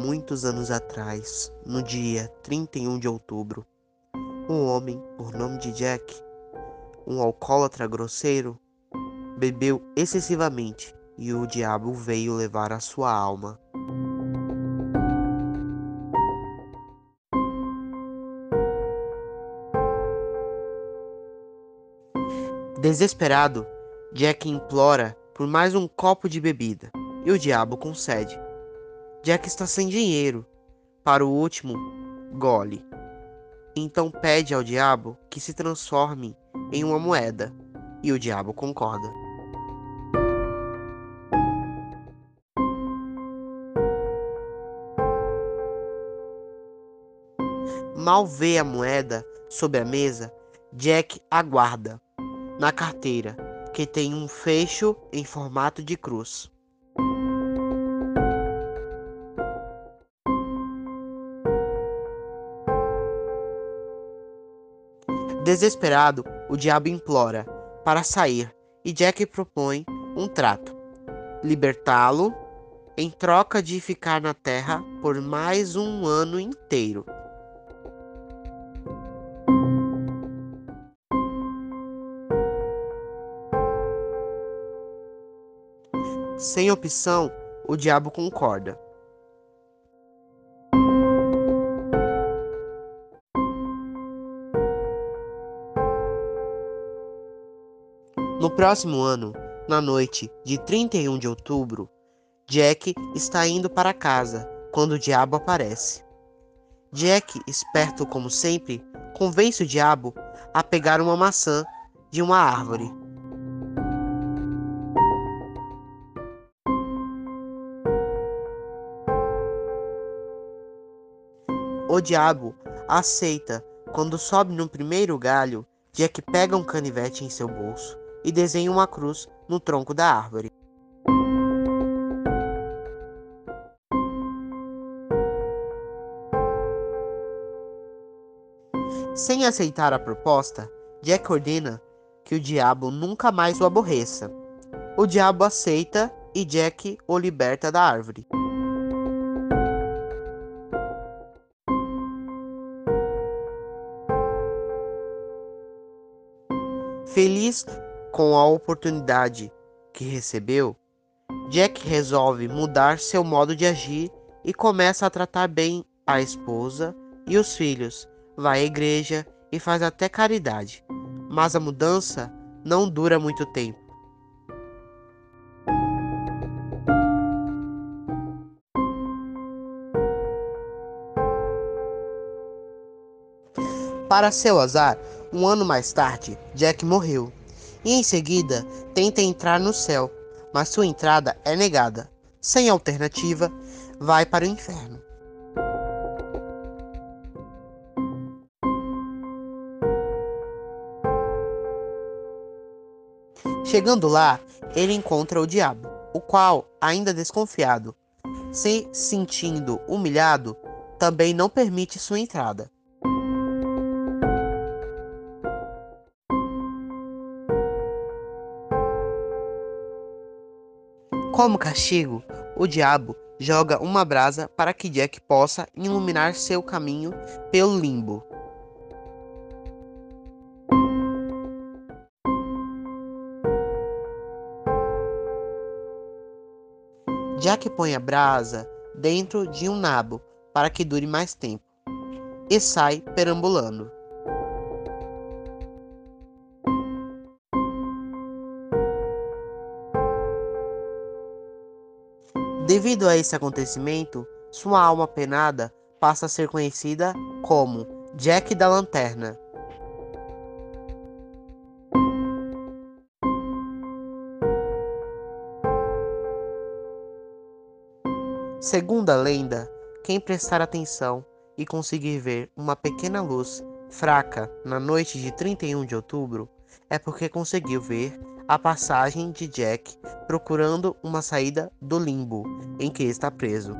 muitos anos atrás, no dia 31 de outubro, um homem por nome de Jack, um alcoólatra grosseiro, bebeu excessivamente e o diabo veio levar a sua alma. Desesperado, Jack implora por mais um copo de bebida e o diabo concede. Jack está sem dinheiro para o último gole. Então pede ao diabo que se transforme em uma moeda e o diabo concorda. Mal vê a moeda sob a mesa, Jack aguarda na carteira, que tem um fecho em formato de cruz. Desesperado, o diabo implora para sair e Jack propõe um trato: libertá-lo em troca de ficar na Terra por mais um ano inteiro. Sem opção, o diabo concorda. No próximo ano, na noite de 31 de outubro, Jack está indo para casa quando o diabo aparece. Jack, esperto como sempre, convence o diabo a pegar uma maçã de uma árvore O diabo aceita. Quando sobe no primeiro galho, Jack pega um canivete em seu bolso e desenha uma cruz no tronco da árvore. Sem aceitar a proposta, Jack ordena que o diabo nunca mais o aborreça. O diabo aceita e Jack o liberta da árvore. Feliz com a oportunidade que recebeu, Jack resolve mudar seu modo de agir e começa a tratar bem a esposa e os filhos. Vai à igreja e faz até caridade. Mas a mudança não dura muito tempo. Para seu azar, um ano mais tarde, Jack morreu. E em seguida, tenta entrar no céu, mas sua entrada é negada. Sem alternativa, vai para o inferno. Chegando lá, ele encontra o diabo, o qual, ainda desconfiado, se sentindo humilhado, também não permite sua entrada. Como castigo, o diabo joga uma brasa para que Jack possa iluminar seu caminho pelo limbo. Jack põe a brasa dentro de um nabo para que dure mais tempo e sai perambulando. Devido a esse acontecimento, sua alma penada passa a ser conhecida como Jack da Lanterna. Segundo a lenda, quem prestar atenção e conseguir ver uma pequena luz fraca na noite de 31 de outubro é porque conseguiu ver a passagem de Jack procurando uma saída do limbo em que está preso.